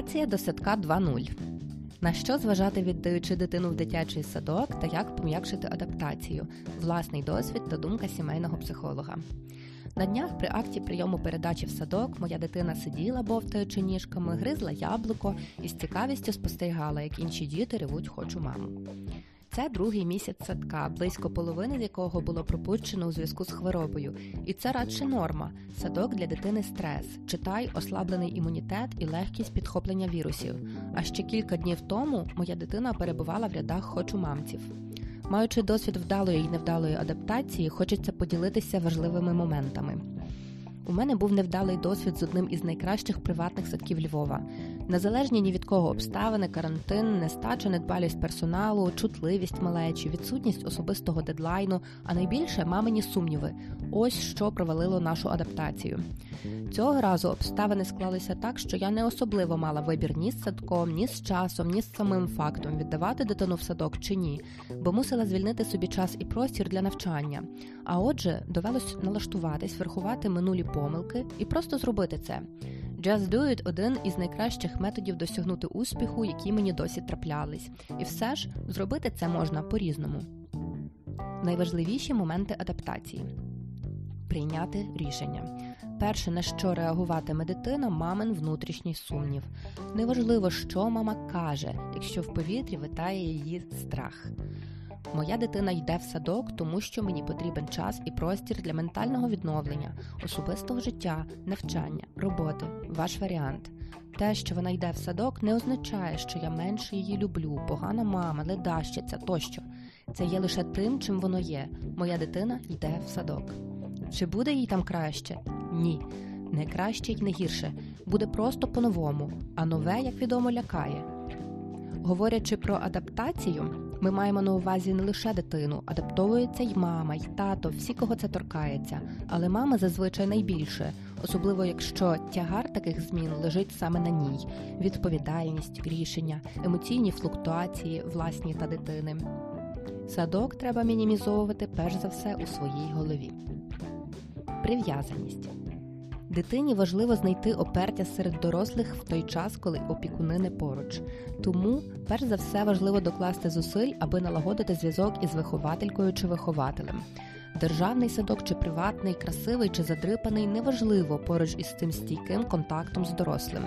Адаптація до садка 2.0. На що зважати, віддаючи дитину в дитячий садок та як пом'якшити адаптацію, власний досвід та думка сімейного психолога. На днях при акті прийому передачі в садок моя дитина сиділа, бовтаючи ніжками, гризла яблуко і з цікавістю спостерігала, як інші діти ревуть хочу маму. Це другий місяць садка, близько половини з якого було пропущено у зв'язку з хворобою. І це радше норма. Садок для дитини стрес, читай ослаблений імунітет і легкість підхоплення вірусів. А ще кілька днів тому моя дитина перебувала в рядах хочу мамців. Маючи досвід вдалої і невдалої адаптації, хочеться поділитися важливими моментами. У мене був невдалий досвід з одним із найкращих приватних садків Львова. Незалежні ні від кого обставини, карантин, нестача, недбалість персоналу, чутливість малечі, відсутність особистого дедлайну, а найбільше мамині сумніви. Ось що провалило нашу адаптацію. Цього разу обставини склалися так, що я не особливо мала вибір ні з садком, ні з часом, ні з самим фактом віддавати дитину в садок чи ні, бо мусила звільнити собі час і простір для навчання. А отже, довелось налаштуватись, врахувати минулі помилки і просто зробити це. Just Do It – один із найкращих методів досягнути успіху, які мені досі траплялись. І все ж зробити це можна по-різному. Найважливіші моменти адаптації прийняти рішення. Перше, на що реагуватиме дитина, мамин внутрішній сумнів. Неважливо, що мама каже, якщо в повітрі витає її страх. Моя дитина йде в садок, тому що мені потрібен час і простір для ментального відновлення, особистого життя, навчання, роботи. Ваш варіант. Те, що вона йде в садок, не означає, що я менше її люблю, погана мама, ледащиця тощо. Це є лише тим, чим воно є. Моя дитина йде в садок. Чи буде їй там краще? Ні. Не краще й не гірше. Буде просто по-новому, а нове, як відомо, лякає. Говорячи про адаптацію, ми маємо на увазі не лише дитину, адаптовується й мама, й тато, всі, кого це торкається. Але мама зазвичай найбільше, особливо якщо тягар таких змін лежить саме на ній: відповідальність, рішення, емоційні флуктуації, власні та дитини. Садок треба мінімізовувати перш за все у своїй голові. Прив'язаність. Дитині важливо знайти опертя серед дорослих в той час, коли опікуни не поруч. Тому, перш за все, важливо докласти зусиль, аби налагодити зв'язок із вихователькою чи вихователем. Державний садок чи приватний, красивий чи задрипаний неважливо поруч із цим стійким контактом з дорослим.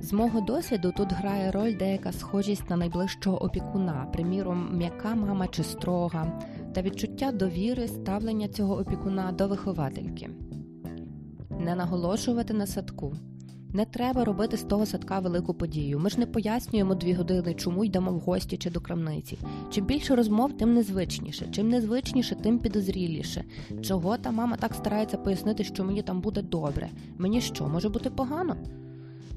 З мого досвіду тут грає роль деяка схожість на найближчого опікуна, приміром, м'яка мама чи строга, та відчуття довіри ставлення цього опікуна до виховательки не наголошувати на садку. Не треба робити з того садка велику подію. Ми ж не пояснюємо дві години, чому йдемо в гості чи до крамниці. Чим більше розмов, тим незвичніше. Чим незвичніше, тим підозріліше. Чого та мама так старається пояснити, що мені там буде добре? Мені що, може бути погано?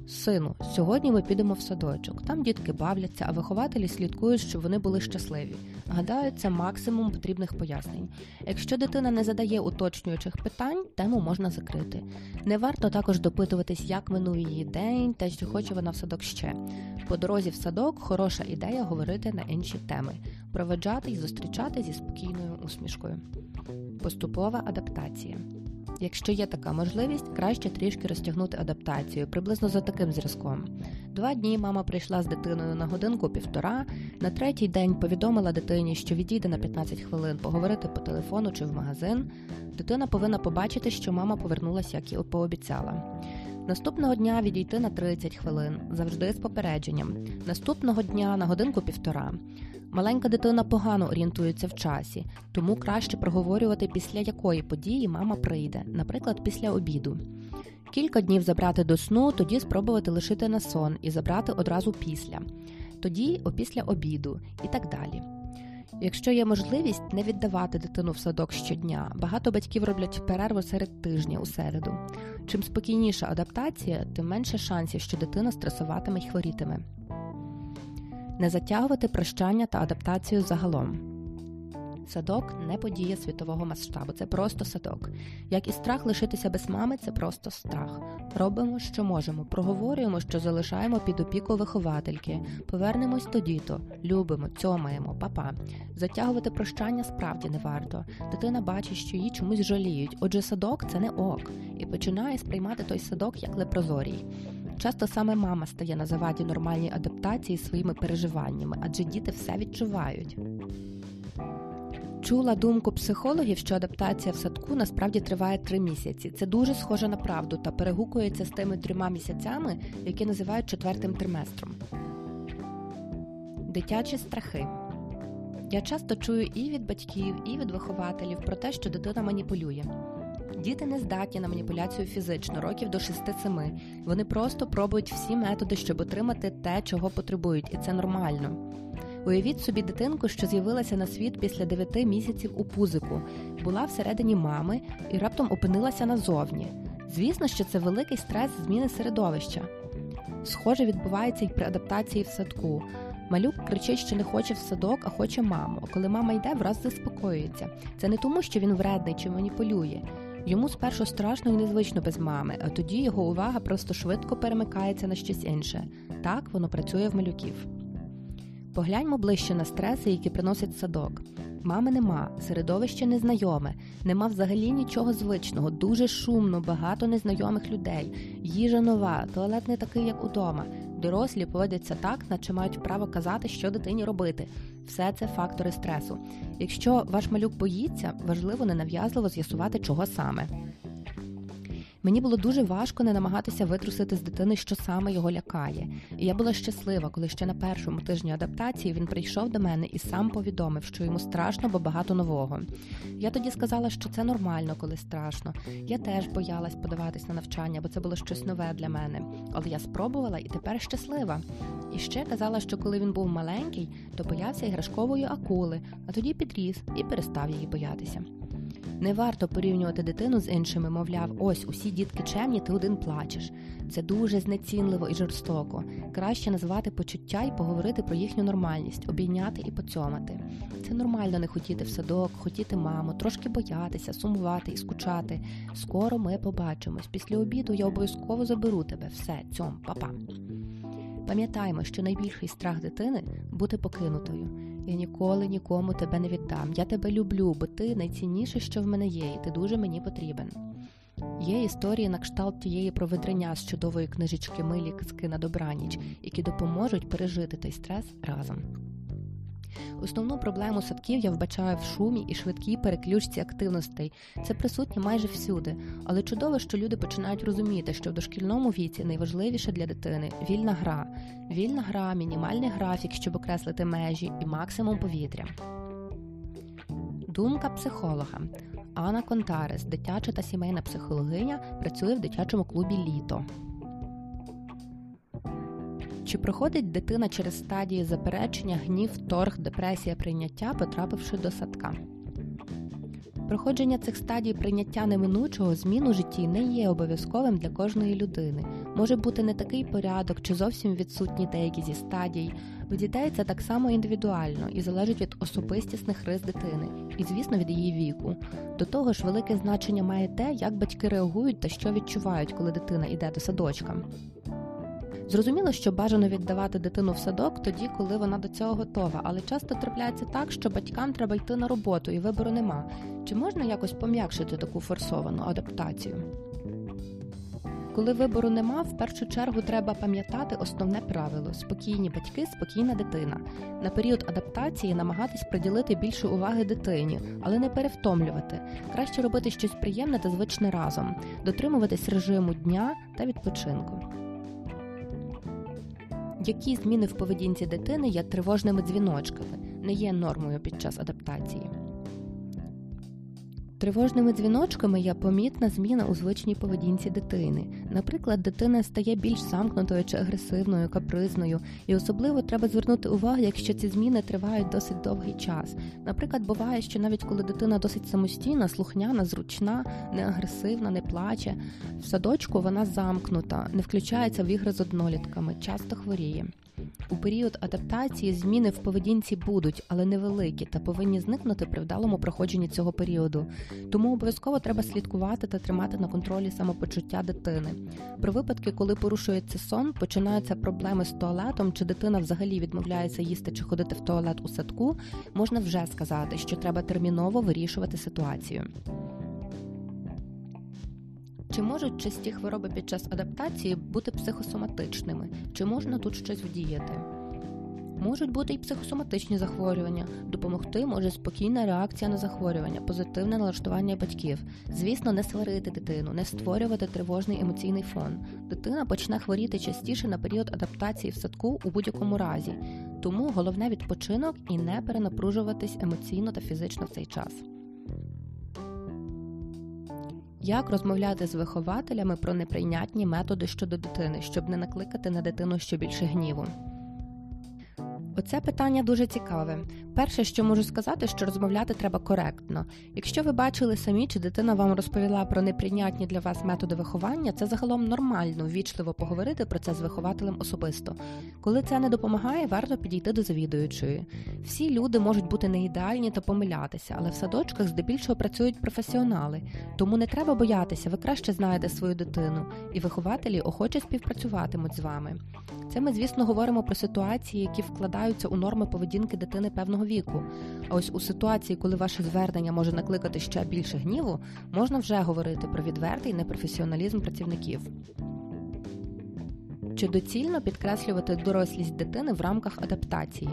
Сину, сьогодні ми підемо в садочок. Там дітки бавляться, а вихователі слідкують, щоб вони були щасливі. Гадаю, це максимум потрібних пояснень. Якщо дитина не задає уточнюючих питань, тему можна закрити. Не варто також допитуватись, як минув її день та чи хоче вона в садок ще. По дорозі в садок хороша ідея говорити на інші теми, проведжати і зустрічати зі спокійною усмішкою. Поступова адаптація. Якщо є така можливість, краще трішки розтягнути адаптацію, приблизно за таким зразком. Два дні мама прийшла з дитиною на годинку півтора. На третій день повідомила дитині, що відійде на 15 хвилин поговорити по телефону чи в магазин. Дитина повинна побачити, що мама повернулася, як і пообіцяла. Наступного дня відійти на 30 хвилин, завжди з попередженням. Наступного дня на годинку півтора. Маленька дитина погано орієнтується в часі, тому краще проговорювати, після якої події мама прийде, наприклад, після обіду. Кілька днів забрати до сну, тоді спробувати лишити на сон і забрати одразу після, тоді опісля обіду і так далі. Якщо є можливість не віддавати дитину в садок щодня, багато батьків роблять перерву серед тижня у середу. Чим спокійніша адаптація, тим менше шансів, що дитина стресуватиме й хворітиме не затягувати прощання та адаптацію загалом. Садок не подія світового масштабу, це просто садок. Як і страх лишитися без мами, це просто страх. Робимо, що можемо, проговорюємо, що залишаємо під опіку виховательки, повернемось тоді то, любимо, цьомаємо, папа. Затягувати прощання справді не варто. Дитина бачить, що її чомусь жаліють. Отже, садок це не ок, і починає сприймати той садок як лепрозорій. часто саме мама стає на заваді нормальній адаптації своїми переживаннями, адже діти все відчувають. Чула думку психологів, що адаптація в садку насправді триває три місяці. Це дуже схоже на правду та перегукується з тими трьома місяцями, які називають четвертим триместром. Дитячі страхи. Я часто чую і від батьків, і від вихователів про те, що дитина маніпулює. Діти не здатні на маніпуляцію фізично, років до 6-7. Вони просто пробують всі методи, щоб отримати те, чого потребують, і це нормально. Уявіть собі дитинку, що з'явилася на світ після 9 місяців у пузику, була всередині мами і раптом опинилася назовні. Звісно, що це великий стрес зміни середовища. Схоже, відбувається і при адаптації в садку. Малюк кричить, що не хоче в садок, а хоче маму. Коли мама йде, враз заспокоюється. Це не тому, що він вредний чи маніпулює. Йому спершу страшно і незвично без мами, а тоді його увага просто швидко перемикається на щось інше. Так воно працює в малюків. Погляньмо ближче на стреси, які приносять садок. Мами нема, середовище незнайоме, нема взагалі нічого звичного, дуже шумно, багато незнайомих людей, їжа нова, туалет не такий, як удома. Дорослі поводяться так, наче мають право казати, що дитині робити. Все це фактори стресу. Якщо ваш малюк боїться, важливо ненав'язливо з'ясувати, чого саме. Мені було дуже важко не намагатися витрусити з дитини, що саме його лякає. І я була щаслива, коли ще на першому тижні адаптації він прийшов до мене і сам повідомив, що йому страшно, бо багато нового. Я тоді сказала, що це нормально, коли страшно. Я теж боялась подаватись на навчання, бо це було щось нове для мене. Але я спробувала і тепер щаслива. І ще казала, що коли він був маленький, то боявся іграшкової акули, а тоді підріс і перестав її боятися. Не варто порівнювати дитину з іншими, мовляв, ось усі дітки чемні, ти один плачеш. Це дуже знецінливо і жорстоко. Краще назвати почуття і поговорити про їхню нормальність, обійняти і поцьомати. Це нормально не хотіти в садок, хотіти маму, трошки боятися, сумувати і скучати. Скоро ми побачимось. Після обіду я обов'язково заберу тебе. Все, цьом, папа. Пам'ятаймо, що найбільший страх дитини бути покинутою. Я ніколи нікому тебе не віддам. Я тебе люблю, бо ти найцінніше, що в мене є, і ти дуже мені потрібен. Є історії на кшталт тієї проведрення з чудової книжечки Милі казки на добраніч, які допоможуть пережити той стрес разом. Основну проблему садків я вбачаю в шумі і швидкій переключці активностей. Це присутнє майже всюди, але чудово, що люди починають розуміти, що в дошкільному віці найважливіше для дитини вільна гра, вільна гра, мінімальний графік, щоб окреслити межі, і максимум повітря. Думка психолога. Анна Контарес, дитяча та сімейна психологиня, працює в дитячому клубі Літо. Чи проходить дитина через стадії заперечення, гнів, торг, депресія, прийняття, потрапивши до садка? Проходження цих стадій прийняття неминучого змін у житті не є обов'язковим для кожної людини. Може бути не такий порядок чи зовсім відсутні деякі зі стадій. У дітей це так само індивідуально і залежить від особистісних рис дитини, і, звісно, від її віку. До того ж, велике значення має те, як батьки реагують та що відчувають, коли дитина йде до садочка. Зрозуміло, що бажано віддавати дитину в садок тоді, коли вона до цього готова, але часто трапляється так, що батькам треба йти на роботу і вибору нема. Чи можна якось пом'якшити таку форсовану адаптацію? Коли вибору нема, в першу чергу треба пам'ятати основне правило спокійні батьки, спокійна дитина. На період адаптації намагатись приділити більше уваги дитині, але не перевтомлювати. Краще робити щось приємне та звичне разом, дотримуватись режиму дня та відпочинку. Які зміни в поведінці дитини є тривожними дзвіночками, не є нормою під час адаптації. Тривожними дзвіночками є помітна зміна у звичній поведінці дитини. Наприклад, дитина стає більш замкнутою чи агресивною, капризною, і особливо треба звернути увагу, якщо ці зміни тривають досить довгий час. Наприклад, буває, що навіть коли дитина досить самостійна, слухняна, зручна, не агресивна, не плаче, в садочку вона замкнута, не включається в ігри з однолітками, часто хворіє. У період адаптації зміни в поведінці будуть, але невеликі, та повинні зникнути при вдалому проходженні цього періоду. Тому обов'язково треба слідкувати та тримати на контролі самопочуття дитини. Про випадки, коли порушується сон, починаються проблеми з туалетом, чи дитина взагалі відмовляється їсти чи ходити в туалет у садку, можна вже сказати, що треба терміново вирішувати ситуацію. Чи можуть часті хвороби під час адаптації бути психосоматичними? Чи можна тут щось вдіяти? Можуть бути і психосоматичні захворювання. Допомогти може спокійна реакція на захворювання, позитивне налаштування батьків. Звісно, не сварити дитину, не створювати тривожний емоційний фон. Дитина почне хворіти частіше на період адаптації в садку у будь-якому разі. Тому головне відпочинок і не перенапружуватись емоційно та фізично в цей час. Як розмовляти з вихователями про неприйнятні методи щодо дитини, щоб не накликати на дитину ще більше гніву? Оце питання дуже цікаве. Перше, що можу сказати, що розмовляти треба коректно. Якщо ви бачили самі, чи дитина вам розповіла про неприйнятні для вас методи виховання, це загалом нормально, ввічливо поговорити про це з вихователем особисто. Коли це не допомагає, варто підійти до завідуючої. Всі люди можуть бути не ідеальні та помилятися, але в садочках здебільшого працюють професіонали, тому не треба боятися, ви краще знаєте свою дитину, і вихователі охоче співпрацюватимуть з вами. Це ми, звісно, говоримо про ситуації, які вкладаються у норми поведінки дитини певного віку. А ось у ситуації, коли ваше звернення може накликати ще більше гніву, можна вже говорити про відвертий непрофесіоналізм працівників. Чи доцільно підкреслювати дорослість дитини в рамках адаптації?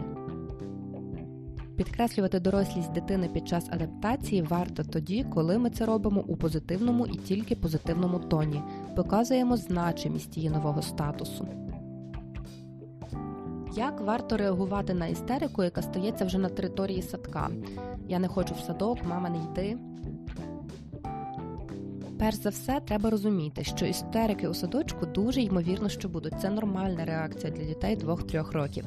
Підкреслювати дорослість дитини під час адаптації варто тоді, коли ми це робимо у позитивному і тільки позитивному тоні, показуємо значимість її нового статусу. Як варто реагувати на істерику, яка стається вже на території садка? Я не хочу в садок, мама не йди. Перш за все, треба розуміти, що істерики у садочку дуже ймовірно, що будуть. Це нормальна реакція для дітей 2-3 років.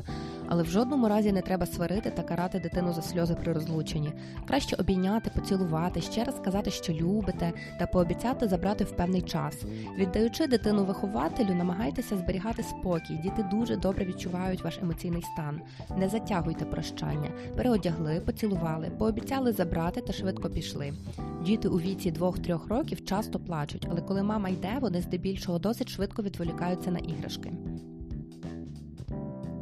Але в жодному разі не треба сварити та карати дитину за сльози при розлученні. Краще обійняти, поцілувати, ще раз сказати, що любите, та пообіцяти забрати в певний час. Віддаючи дитину вихователю, намагайтеся зберігати спокій. Діти дуже добре відчувають ваш емоційний стан. Не затягуйте прощання, переодягли, поцілували, пообіцяли забрати та швидко пішли. Діти у віці 2-3 років часто плачуть, але коли мама йде, вони здебільшого досить швидко відволікаються на іграшки.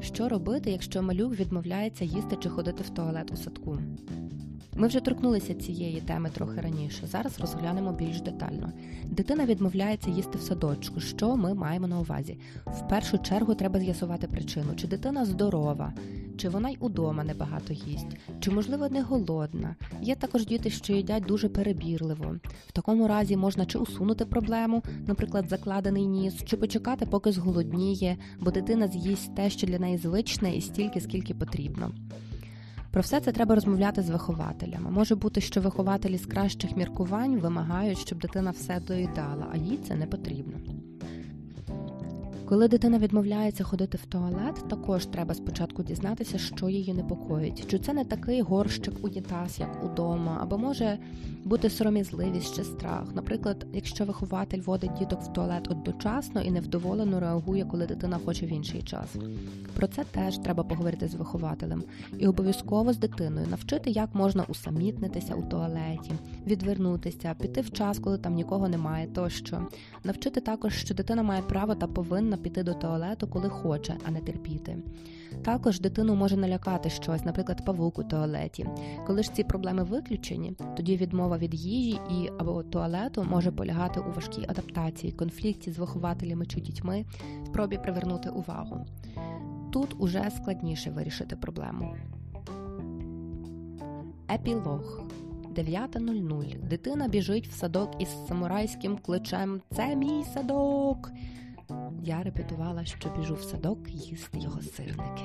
Що робити, якщо малюк відмовляється їсти чи ходити в туалет у садку? Ми вже торкнулися цієї теми трохи раніше. Зараз розглянемо більш детально. Дитина відмовляється їсти в садочку. Що ми маємо на увазі? В першу чергу треба з'ясувати причину, чи дитина здорова, чи вона й удома небагато їсть, чи, можливо, не голодна. Є також діти, що їдять дуже перебірливо. В такому разі можна чи усунути проблему, наприклад, закладений ніс, чи почекати, поки зголодніє, бо дитина з'їсть те, що для неї звичне, і стільки, скільки потрібно. Про все це треба розмовляти з вихователями. Може бути, що вихователі з кращих міркувань вимагають, щоб дитина все доїдала, а їй це не потрібно. Коли дитина відмовляється ходити в туалет, також треба спочатку дізнатися, що її непокоїть. Чи це не такий горщик унітаз, як удома, або може бути сором'язливість чи страх. Наприклад, якщо вихователь водить діток в туалет одночасно і невдоволено реагує, коли дитина хоче в інший час. Про це теж треба поговорити з вихователем і обов'язково з дитиною навчити, як можна усамітнитися у туалеті, відвернутися, піти в час, коли там нікого немає, тощо навчити також, що дитина має право та повинна піти до туалету, коли хоче, а не терпіти. Також дитину може налякати щось, наприклад, павук у туалеті. Коли ж ці проблеми виключені, тоді відмова від їжі і або туалету може полягати у важкій адаптації, конфлікті з вихователями чи дітьми, спробі привернути увагу. Тут уже складніше вирішити проблему. Епілог 9.00. Дитина біжить в садок із самурайським кличем Це мій садок. Я репетувала, що біжу в садок їсти його сирники.